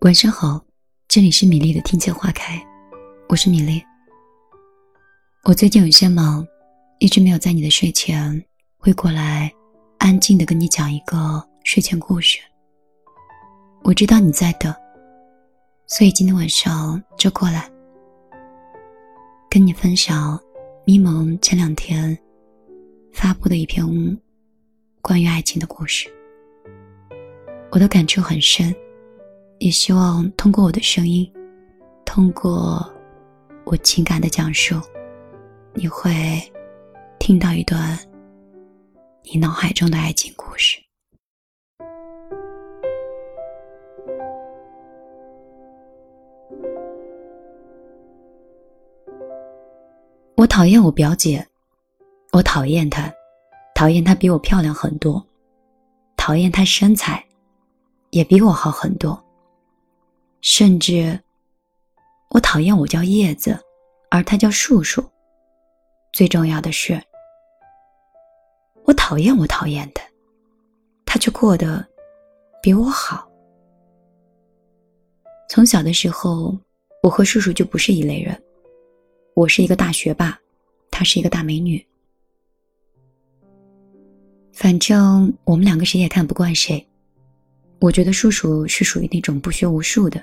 晚上好，这里是米粒的听见花开，我是米粒。我最近有些忙，一直没有在你的睡前会过来，安静的跟你讲一个睡前故事。我知道你在等，所以今天晚上就过来，跟你分享咪蒙前两天发布的一篇关于爱情的故事，我的感触很深。也希望通过我的声音，通过我情感的讲述，你会听到一段你脑海中的爱情故事。我讨厌我表姐，我讨厌她，讨厌她比我漂亮很多，讨厌她身材也比我好很多。甚至，我讨厌我叫叶子，而他叫树树。最重要的是，我讨厌我讨厌的，他却过得比我好。从小的时候，我和叔叔就不是一类人。我是一个大学霸，她是一个大美女。反正我们两个谁也看不惯谁。我觉得叔叔是属于那种不学无术的。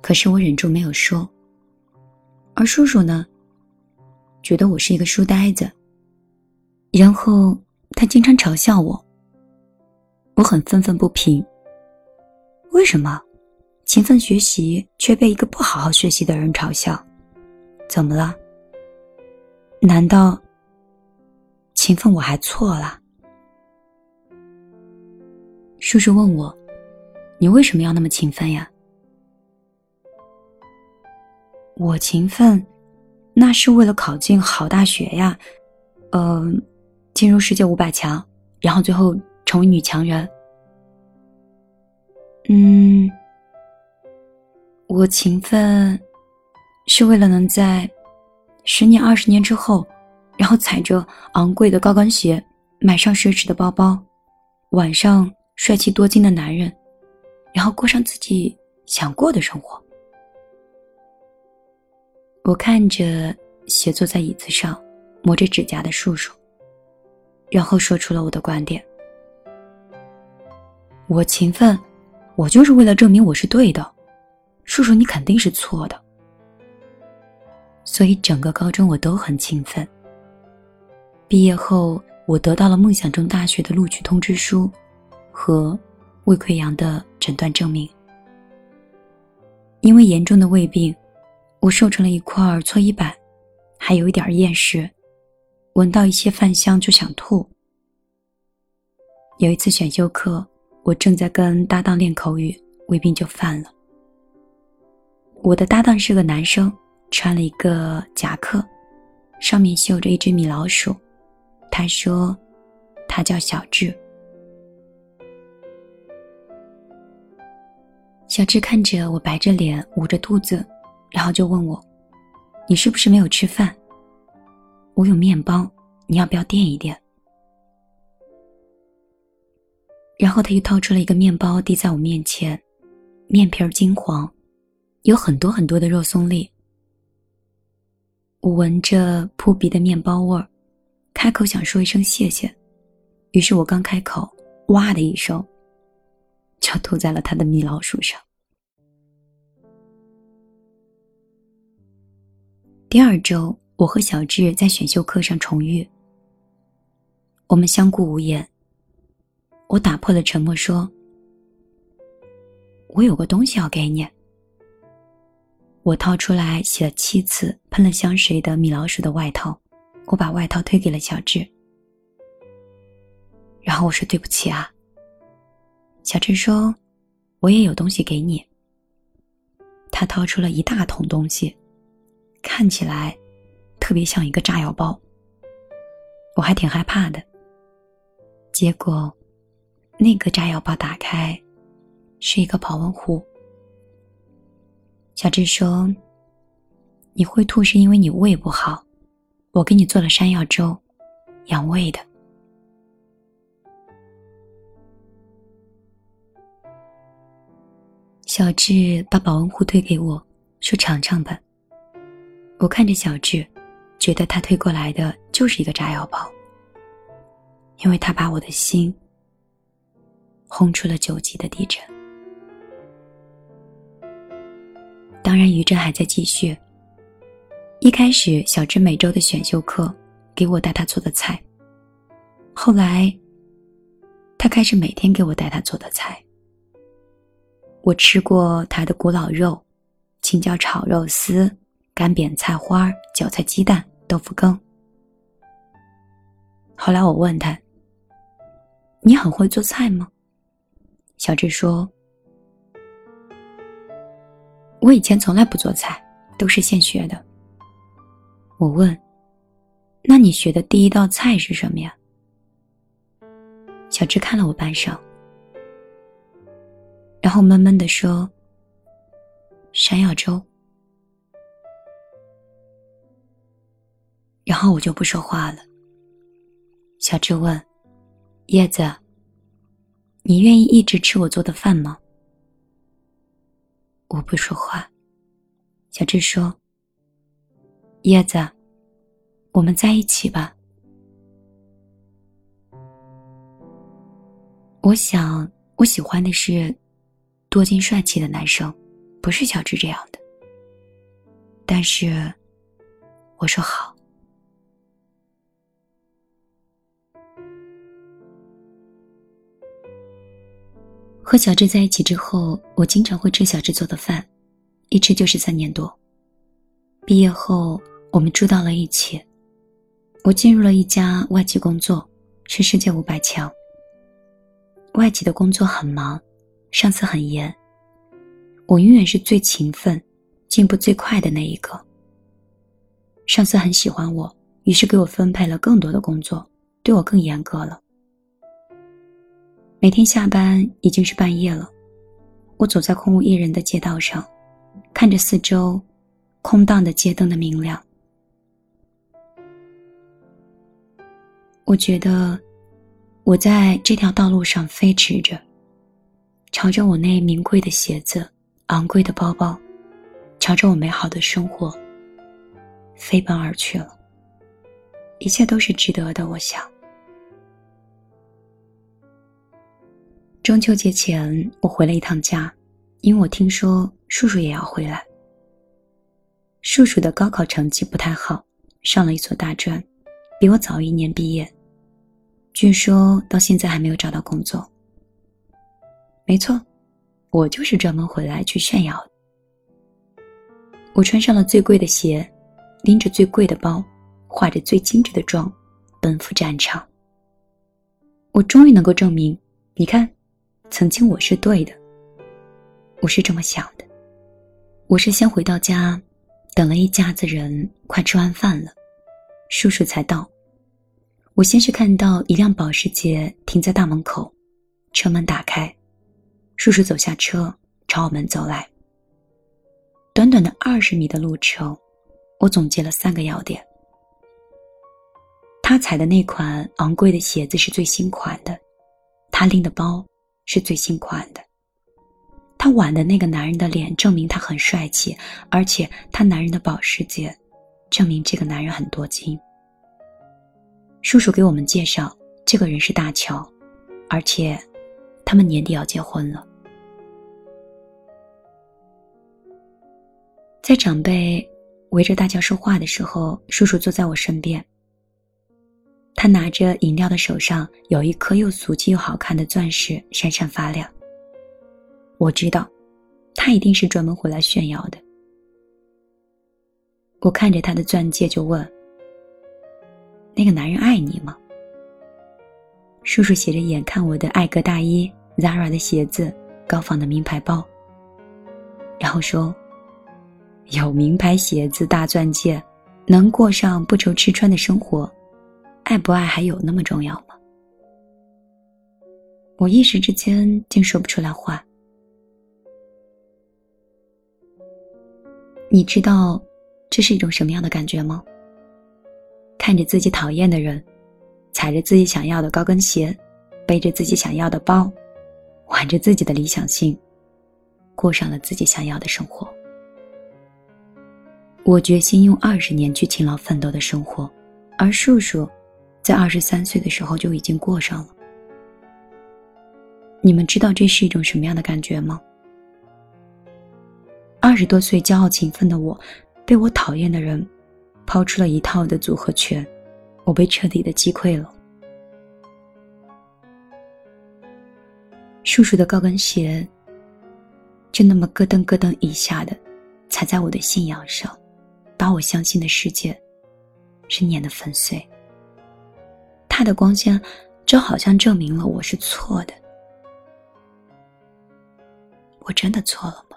可是我忍住没有说。而叔叔呢，觉得我是一个书呆子。然后他经常嘲笑我。我很愤愤不平。为什么勤奋学习却被一个不好好学习的人嘲笑？怎么了？难道勤奋我还错了？叔叔问我：“你为什么要那么勤奋呀？”我勤奋，那是为了考进好大学呀，嗯，进入世界五百强，然后最后成为女强人。嗯，我勤奋，是为了能在十年、二十年之后，然后踩着昂贵的高跟鞋，买上奢侈的包包，晚上帅气多金的男人，然后过上自己想过的生活。我看着斜坐在椅子上磨着指甲的叔叔，然后说出了我的观点：我勤奋，我就是为了证明我是对的，叔叔你肯定是错的。所以整个高中我都很勤奋。毕业后，我得到了梦想中大学的录取通知书和胃溃疡的诊断证明。因为严重的胃病。我瘦成了一块搓衣板，还有一点厌食，闻到一些饭香就想吐。有一次选修课，我正在跟搭档练口语，胃病就犯了。我的搭档是个男生，穿了一个夹克，上面绣着一只米老鼠。他说，他叫小智。小智看着我，白着脸，捂着肚子。然后就问我：“你是不是没有吃饭？我有面包，你要不要垫一垫？”然后他又掏出了一个面包递在我面前，面皮儿金黄，有很多很多的肉松粒。我闻着扑鼻的面包味儿，开口想说一声谢谢，于是我刚开口，哇的一声，就吐在了他的米老鼠上。第二周，我和小智在选修课上重遇。我们相顾无言。我打破了沉默，说：“我有个东西要给你。”我掏出来洗了七次、喷了香水的米老鼠的外套，我把外套推给了小智，然后我说：“对不起啊。”小智说：“我也有东西给你。”他掏出了一大桶东西。看起来特别像一个炸药包，我还挺害怕的。结果，那个炸药包打开，是一个保温壶。小智说：“你会吐是因为你胃不好，我给你做了山药粥，养胃的。小智把保温壶推给我，说：“尝尝吧。”我看着小智，觉得他推过来的就是一个炸药包，因为他把我的心轰出了九级的地震。当然，余震还在继续。一开始，小智每周的选修课给我带他做的菜，后来，他开始每天给我带他做的菜。我吃过他的古老肉、青椒炒肉丝、干煸菜花、韭菜鸡蛋、豆腐羹。后来我问他：“你很会做菜吗？”小智说：“我以前从来不做菜，都是现学的。”我问：“那你学的第一道菜是什么呀？”小智看了我半晌。然后闷闷的说：“山药粥。”然后我就不说话了。小智问：“叶子，你愿意一直吃我做的饭吗？”我不说话。小智说：“叶子，我们在一起吧。”我想，我喜欢的是。多金帅气的男生，不是小智这样的。但是，我说好。和小智在一起之后，我经常会吃小智做的饭，一吃就是三年多。毕业后，我们住到了一起。我进入了一家外企工作，是世界五百强。外企的工作很忙。上司很严，我永远是最勤奋、进步最快的那一个。上司很喜欢我，于是给我分配了更多的工作，对我更严格了。每天下班已经是半夜了，我走在空无一人的街道上，看着四周空荡的街灯的明亮，我觉得我在这条道路上飞驰着。朝着我那名贵的鞋子、昂贵的包包，朝着我美好的生活飞奔而去了。一切都是值得的，我想。中秋节前，我回了一趟家，因为我听说叔叔也要回来。叔叔的高考成绩不太好，上了一所大专，比我早一年毕业，据说到现在还没有找到工作。没错，我就是专门回来去炫耀的。我穿上了最贵的鞋，拎着最贵的包，化着最精致的妆，奔赴战场。我终于能够证明，你看，曾经我是对的。我是这么想的。我是先回到家，等了一家子人，快吃完饭了，叔叔才到。我先是看到一辆保时捷停在大门口，车门打开。叔叔走下车，朝我们走来。短短的二十米的路程，我总结了三个要点：他踩的那款昂贵的鞋子是最新款的，他拎的包是最新款的，他挽的那个男人的脸证明他很帅气，而且他男人的保时捷证明这个男人很多金。叔叔给我们介绍，这个人是大乔，而且他们年底要结婚了。在长辈围着大乔说话的时候，叔叔坐在我身边。他拿着饮料的手上有一颗又俗气又好看的钻石，闪闪发亮。我知道，他一定是专门回来炫耀的。我看着他的钻戒，就问：“那个男人爱你吗？”叔叔斜着眼看我的艾格大衣、Zara 的鞋子、高仿的名牌包，然后说。有名牌鞋子、大钻戒，能过上不愁吃穿的生活，爱不爱还有那么重要吗？我一时之间竟说不出来话。你知道这是一种什么样的感觉吗？看着自己讨厌的人，踩着自己想要的高跟鞋，背着自己想要的包，挽着自己的理想性，过上了自己想要的生活。我决心用二十年去勤劳奋斗的生活，而叔叔，在二十三岁的时候就已经过上了。你们知道这是一种什么样的感觉吗？二十多岁骄傲勤奋的我，被我讨厌的人抛出了一套的组合拳，我被彻底的击溃了。叔叔的高跟鞋，就那么咯噔咯噔一下的踩在我的信仰上。把我相信的世界，是碾得粉碎。他的光鲜，就好像证明了我是错的。我真的错了？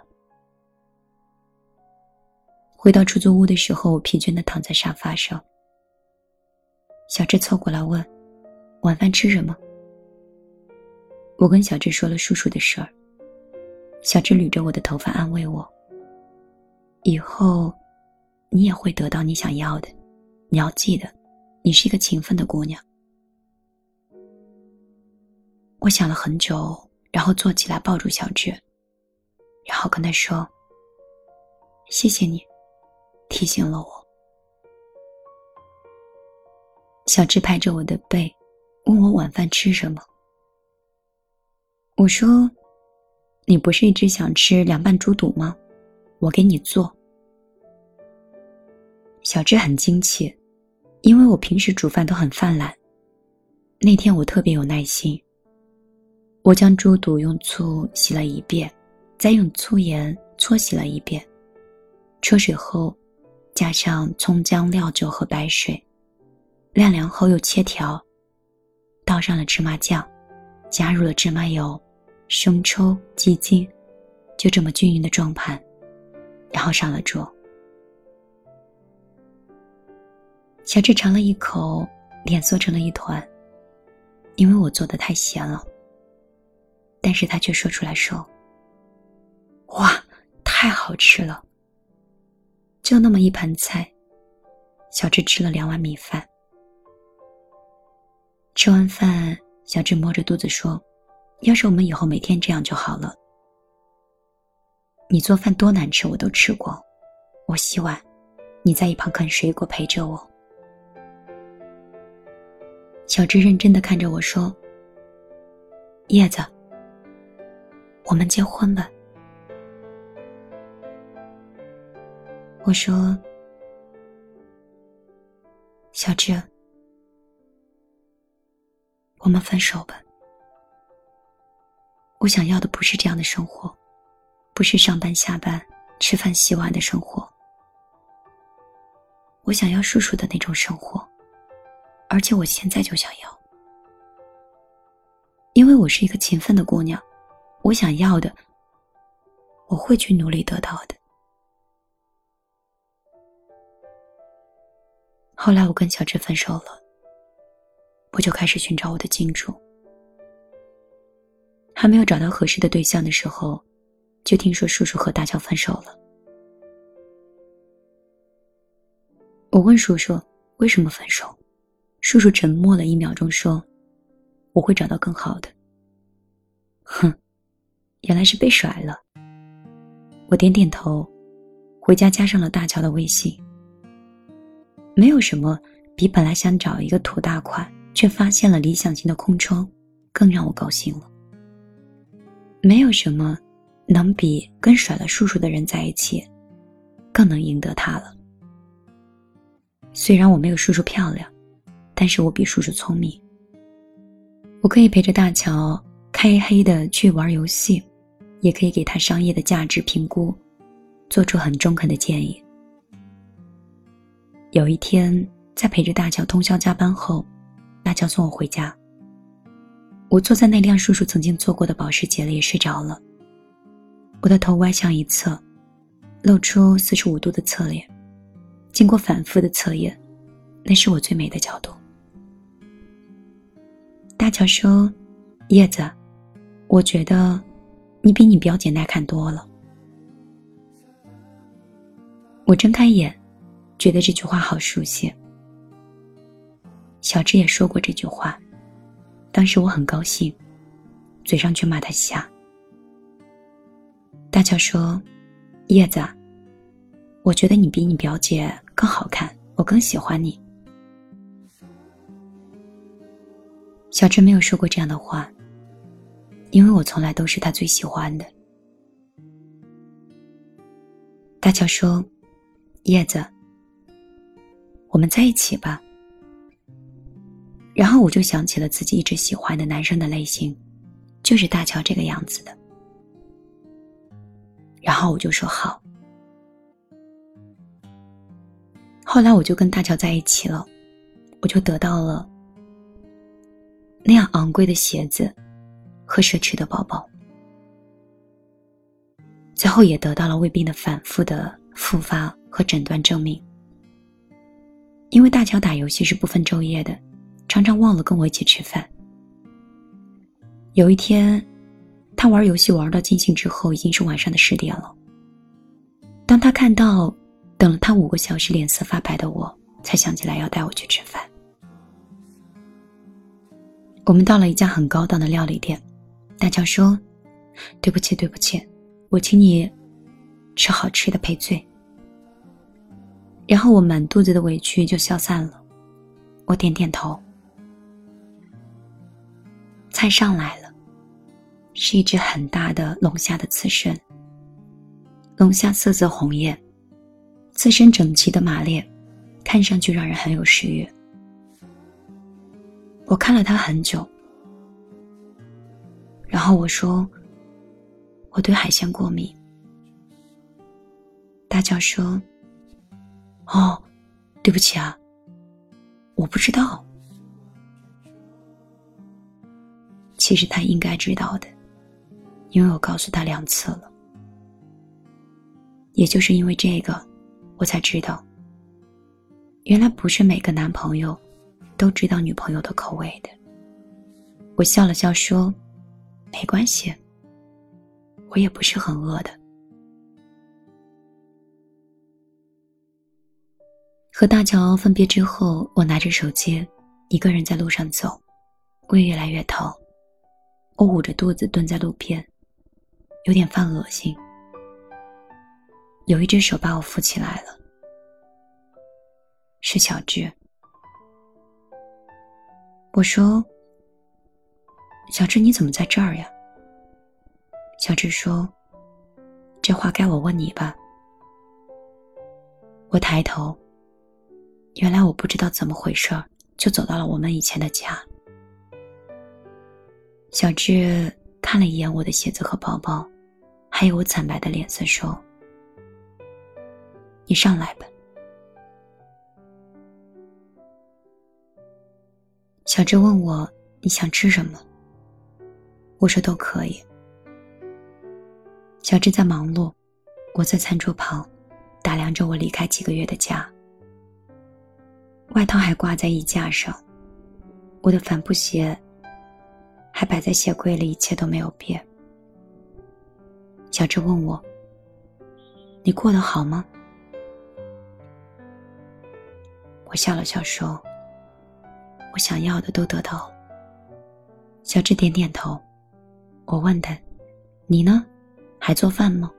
回到出租屋的时候，我疲倦的躺在沙发上。小智凑过来问：“晚饭吃什么？”我跟小智说了叔叔的事儿。小智捋着我的头发安慰我：“以后。”你也会得到你想要的，你要记得，你是一个勤奋的姑娘。我想了很久，然后坐起来抱住小智，然后跟他说：“谢谢你，提醒了我。”小智拍着我的背，问我晚饭吃什么。我说：“你不是一直想吃凉拌猪肚吗？我给你做。”小智很惊奇，因为我平时煮饭都很泛滥。那天我特别有耐心。我将猪肚用醋洗了一遍，再用粗盐搓洗了一遍。焯水后，加上葱姜料酒和白水，晾凉后又切条。倒上了芝麻酱，加入了芝麻油、生抽、鸡精，就这么均匀的装盘，然后上了桌。小智尝了一口，脸缩成了一团。因为我做的太咸了。但是他却说出来说：“哇，太好吃了！”就那么一盘菜，小智吃了两碗米饭。吃完饭，小智摸着肚子说：“要是我们以后每天这样就好了。你做饭多难吃，我都吃过。我洗碗，你在一旁啃水果陪着我。”小智认真的看着我说：“叶子，我们结婚吧。”我说：“小智，我们分手吧。我想要的不是这样的生活，不是上班下班、吃饭洗碗的生活。我想要叔叔的那种生活。”而且我现在就想要，因为我是一个勤奋的姑娘，我想要的，我会去努力得到的。后来我跟小智分手了，我就开始寻找我的金主。还没有找到合适的对象的时候，就听说叔叔和大乔分手了。我问叔叔为什么分手。叔叔沉默了一秒钟，说：“我会找到更好的。”哼，原来是被甩了。我点点头，回家加上了大乔的微信。没有什么比本来想找一个土大款，却发现了理想型的空窗，更让我高兴了。没有什么能比跟甩了叔叔的人在一起，更能赢得他了。虽然我没有叔叔漂亮。但是我比叔叔聪明。我可以陪着大乔开黑的去玩游戏，也可以给他商业的价值评估，做出很中肯的建议。有一天，在陪着大乔通宵加班后，大乔送我回家。我坐在那辆叔叔曾经坐过的保时捷里睡着了，我的头歪向一侧，露出四十五度的侧脸。经过反复的测验，那是我最美的角度。大乔说：“叶子，我觉得你比你表姐耐看多了。”我睁开眼，觉得这句话好熟悉。小智也说过这句话，当时我很高兴，嘴上却骂他瞎。大乔说：“叶子，我觉得你比你表姐更好看，我更喜欢你。”小智没有说过这样的话，因为我从来都是他最喜欢的。大乔说：“叶子，我们在一起吧。”然后我就想起了自己一直喜欢的男生的类型，就是大乔这个样子的。然后我就说好。后来我就跟大乔在一起了，我就得到了。那样昂贵的鞋子和奢侈的包包，最后也得到了胃病的反复的复发和诊断证明。因为大乔打游戏是不分昼夜的，常常忘了跟我一起吃饭。有一天，他玩游戏玩到尽兴之后，已经是晚上的十点了。当他看到等了他五个小时脸色发白的我，才想起来要带我去吃饭。我们到了一家很高档的料理店，大乔说：“对不起，对不起，我请你吃好吃的赔罪。”然后我满肚子的委屈就消散了，我点点头。菜上来了，是一只很大的龙虾的刺身。龙虾色泽红艳，刺身整齐的马列，看上去让人很有食欲。我看了他很久，然后我说：“我对海鲜过敏。”大叫说：“哦，对不起啊，我不知道。其实他应该知道的，因为我告诉他两次了。也就是因为这个，我才知道，原来不是每个男朋友。”都知道女朋友的口味的。我笑了笑说：“没关系，我也不是很饿的。”和大乔分别之后，我拿着手机，一个人在路上走，胃越来越疼，我捂着肚子蹲在路边，有点犯恶心。有一只手把我扶起来了，是小智。我说：“小智，你怎么在这儿呀？”小智说：“这话该我问你吧。”我抬头，原来我不知道怎么回事儿，就走到了我们以前的家。小智看了一眼我的鞋子和包包，还有我惨白的脸色，说：“你上来吧。”小智问我：“你想吃什么？”我说：“都可以。”小智在忙碌，我在餐桌旁打量着我离开几个月的家。外套还挂在衣架上，我的帆布鞋还摆在鞋柜里，一切都没有变。小智问我：“你过得好吗？”我笑了笑说。我想要的都得到了。小智点点头。我问他：“你呢？还做饭吗？”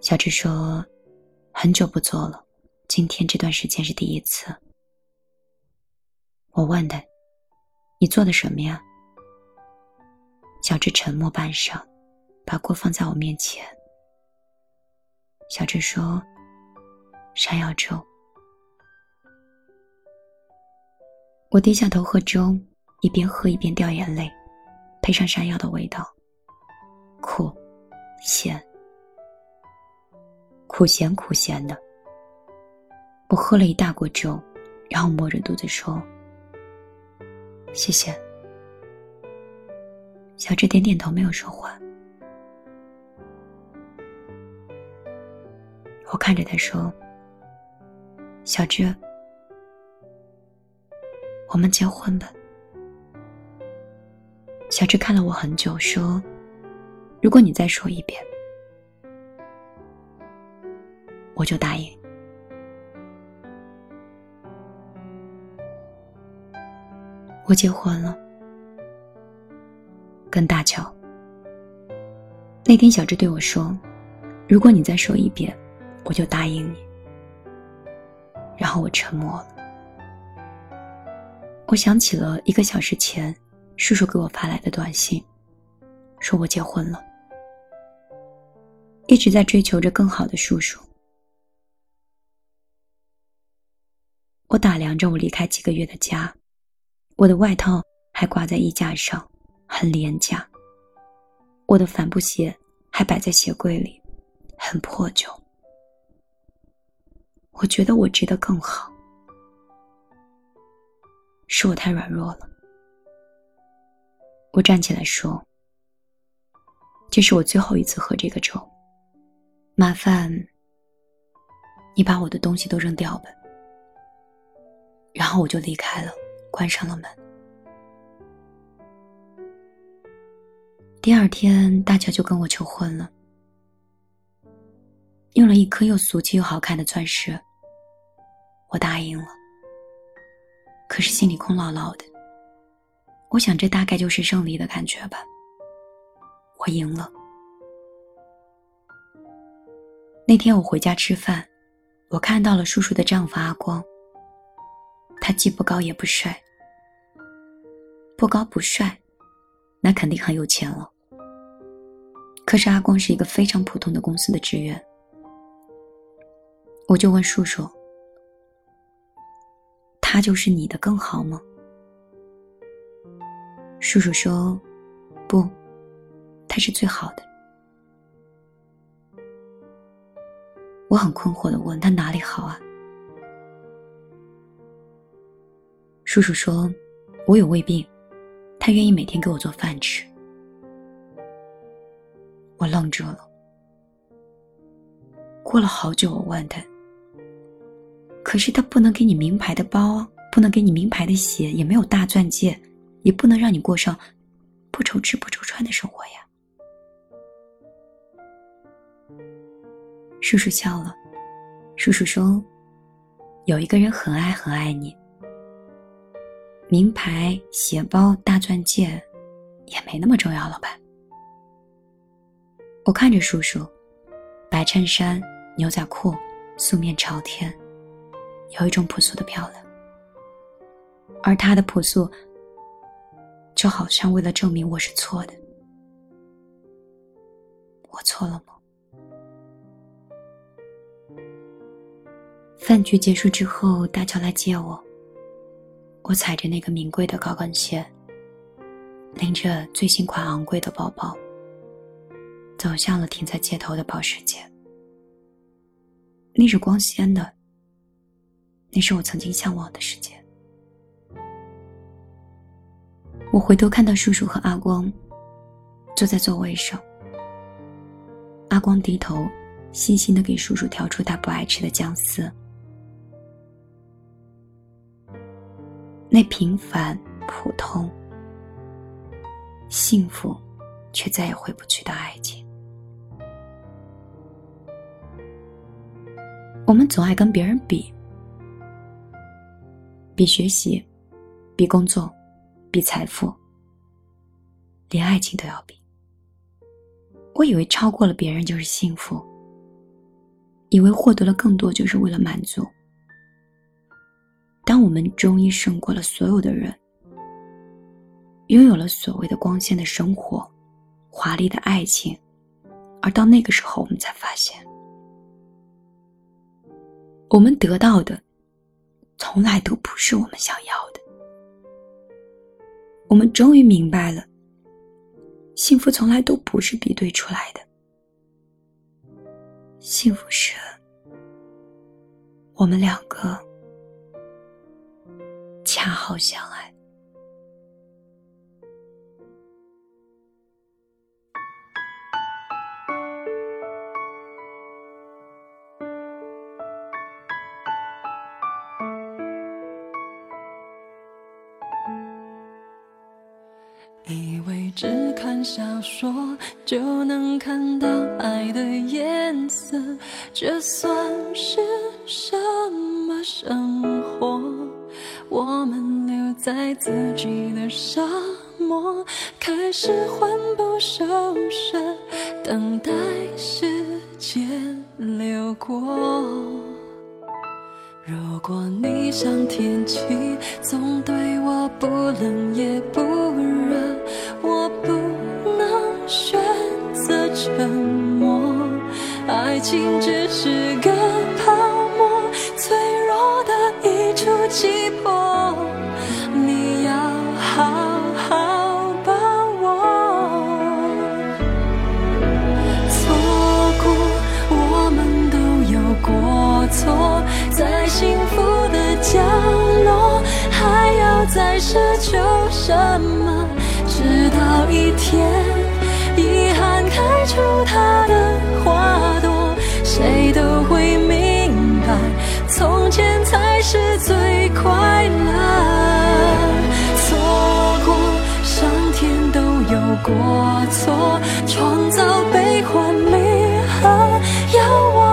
小智说：“很久不做了，今天这段时间是第一次。”我问他：“你做的什么呀？”小智沉默半晌，把锅放在我面前。小智说：“山药粥。”我低下头喝粥，一边喝一边掉眼泪，配上山药的味道，苦、咸、苦咸苦咸的。我喝了一大锅粥，然后摸着肚子说：“谢谢。”小智点点头，没有说话。我看着他说：“小智。”我们结婚吧。小智看了我很久，说：“如果你再说一遍，我就答应。”我结婚了，跟大乔。那天小智对我说：“如果你再说一遍，我就答应你。”然后我沉默了。我想起了一个小时前叔叔给我发来的短信，说我结婚了。一直在追求着更好的叔叔。我打量着我离开几个月的家，我的外套还挂在衣架上，很廉价。我的帆布鞋还摆在鞋柜里，很破旧。我觉得我值得更好，是我太软弱了。我站起来说：“这是我最后一次喝这个粥，麻烦你把我的东西都扔掉吧。”然后我就离开了，关上了门。第二天，大乔就跟我求婚了，用了一颗又俗气又好看的钻石。我答应了，可是心里空落落的。我想，这大概就是胜利的感觉吧。我赢了。那天我回家吃饭，我看到了叔叔的丈夫阿光。他既不高也不帅，不高不帅，那肯定很有钱了。可是阿光是一个非常普通的公司的职员，我就问叔叔：“他就是你的更好吗？”叔叔说：“不，他是最好的。”我很困惑的问：“他哪里好啊？”叔叔说：“我有胃病，他愿意每天给我做饭吃。”我愣住了。过了好久，我问他：“可是他不能给你名牌的包，不能给你名牌的鞋，也没有大钻戒，也不能让你过上不愁吃不愁穿的生活呀。”叔叔笑了。叔叔说：“有一个人很爱很爱你。”名牌鞋包、大钻戒，也没那么重要了吧？我看着叔叔，白衬衫、牛仔裤，素面朝天，有一种朴素的漂亮。而他的朴素，就好像为了证明我是错的。我错了吗？饭局结束之后，大乔来接我。我踩着那个名贵的高跟鞋，拎着最新款昂贵的包包，走向了停在街头的保时捷。那是光鲜的，那是我曾经向往的世界。我回头看到叔叔和阿光坐在座位上，阿光低头细心的给叔叔挑出他不爱吃的姜丝。那平凡、普通、幸福，却再也回不去的爱情。我们总爱跟别人比，比学习，比工作，比财富，连爱情都要比。我以为超过了别人就是幸福，以为获得了更多就是为了满足。当我们终于胜过了所有的人，拥有了所谓的光鲜的生活、华丽的爱情，而到那个时候，我们才发现，我们得到的从来都不是我们想要的。我们终于明白了，幸福从来都不是比对出来的，幸福是我们两个。恰好相爱。以为只看小说就能看到爱的颜色，这算是什么生活？在自己的沙漠开始魂不守舍，等待时间流过。如果你像天气总对我不冷也不热，我不能选择沉默。爱情只是个泡沫，脆弱的一触即破。降落，还要再奢求什么？直到一天，遗憾开出它的花朵，谁都会明白，从前才是最快乐。错过，上天都有过错，创造悲欢离合，要我。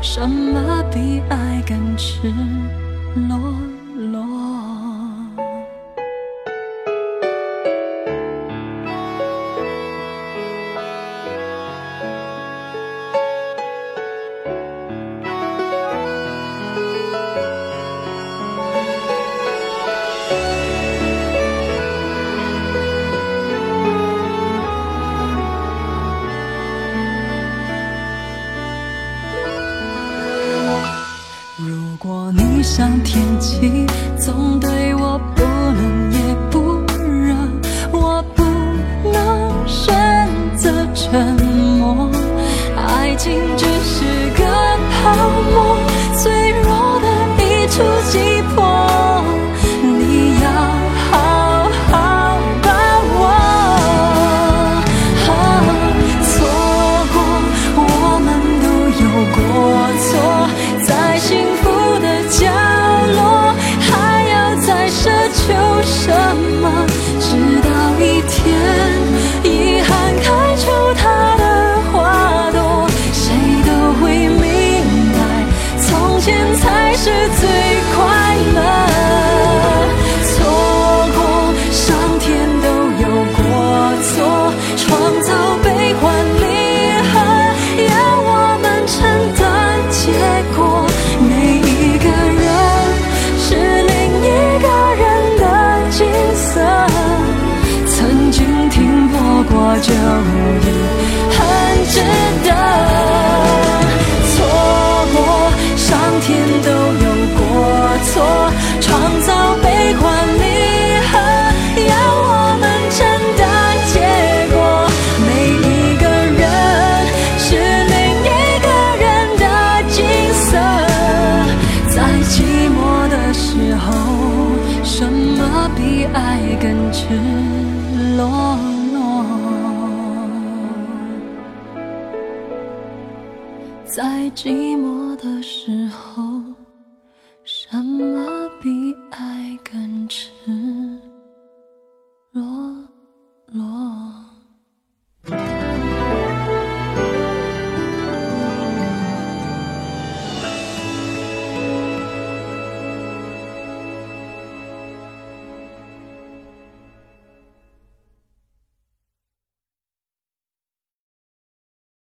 什么比爱更赤裸裸？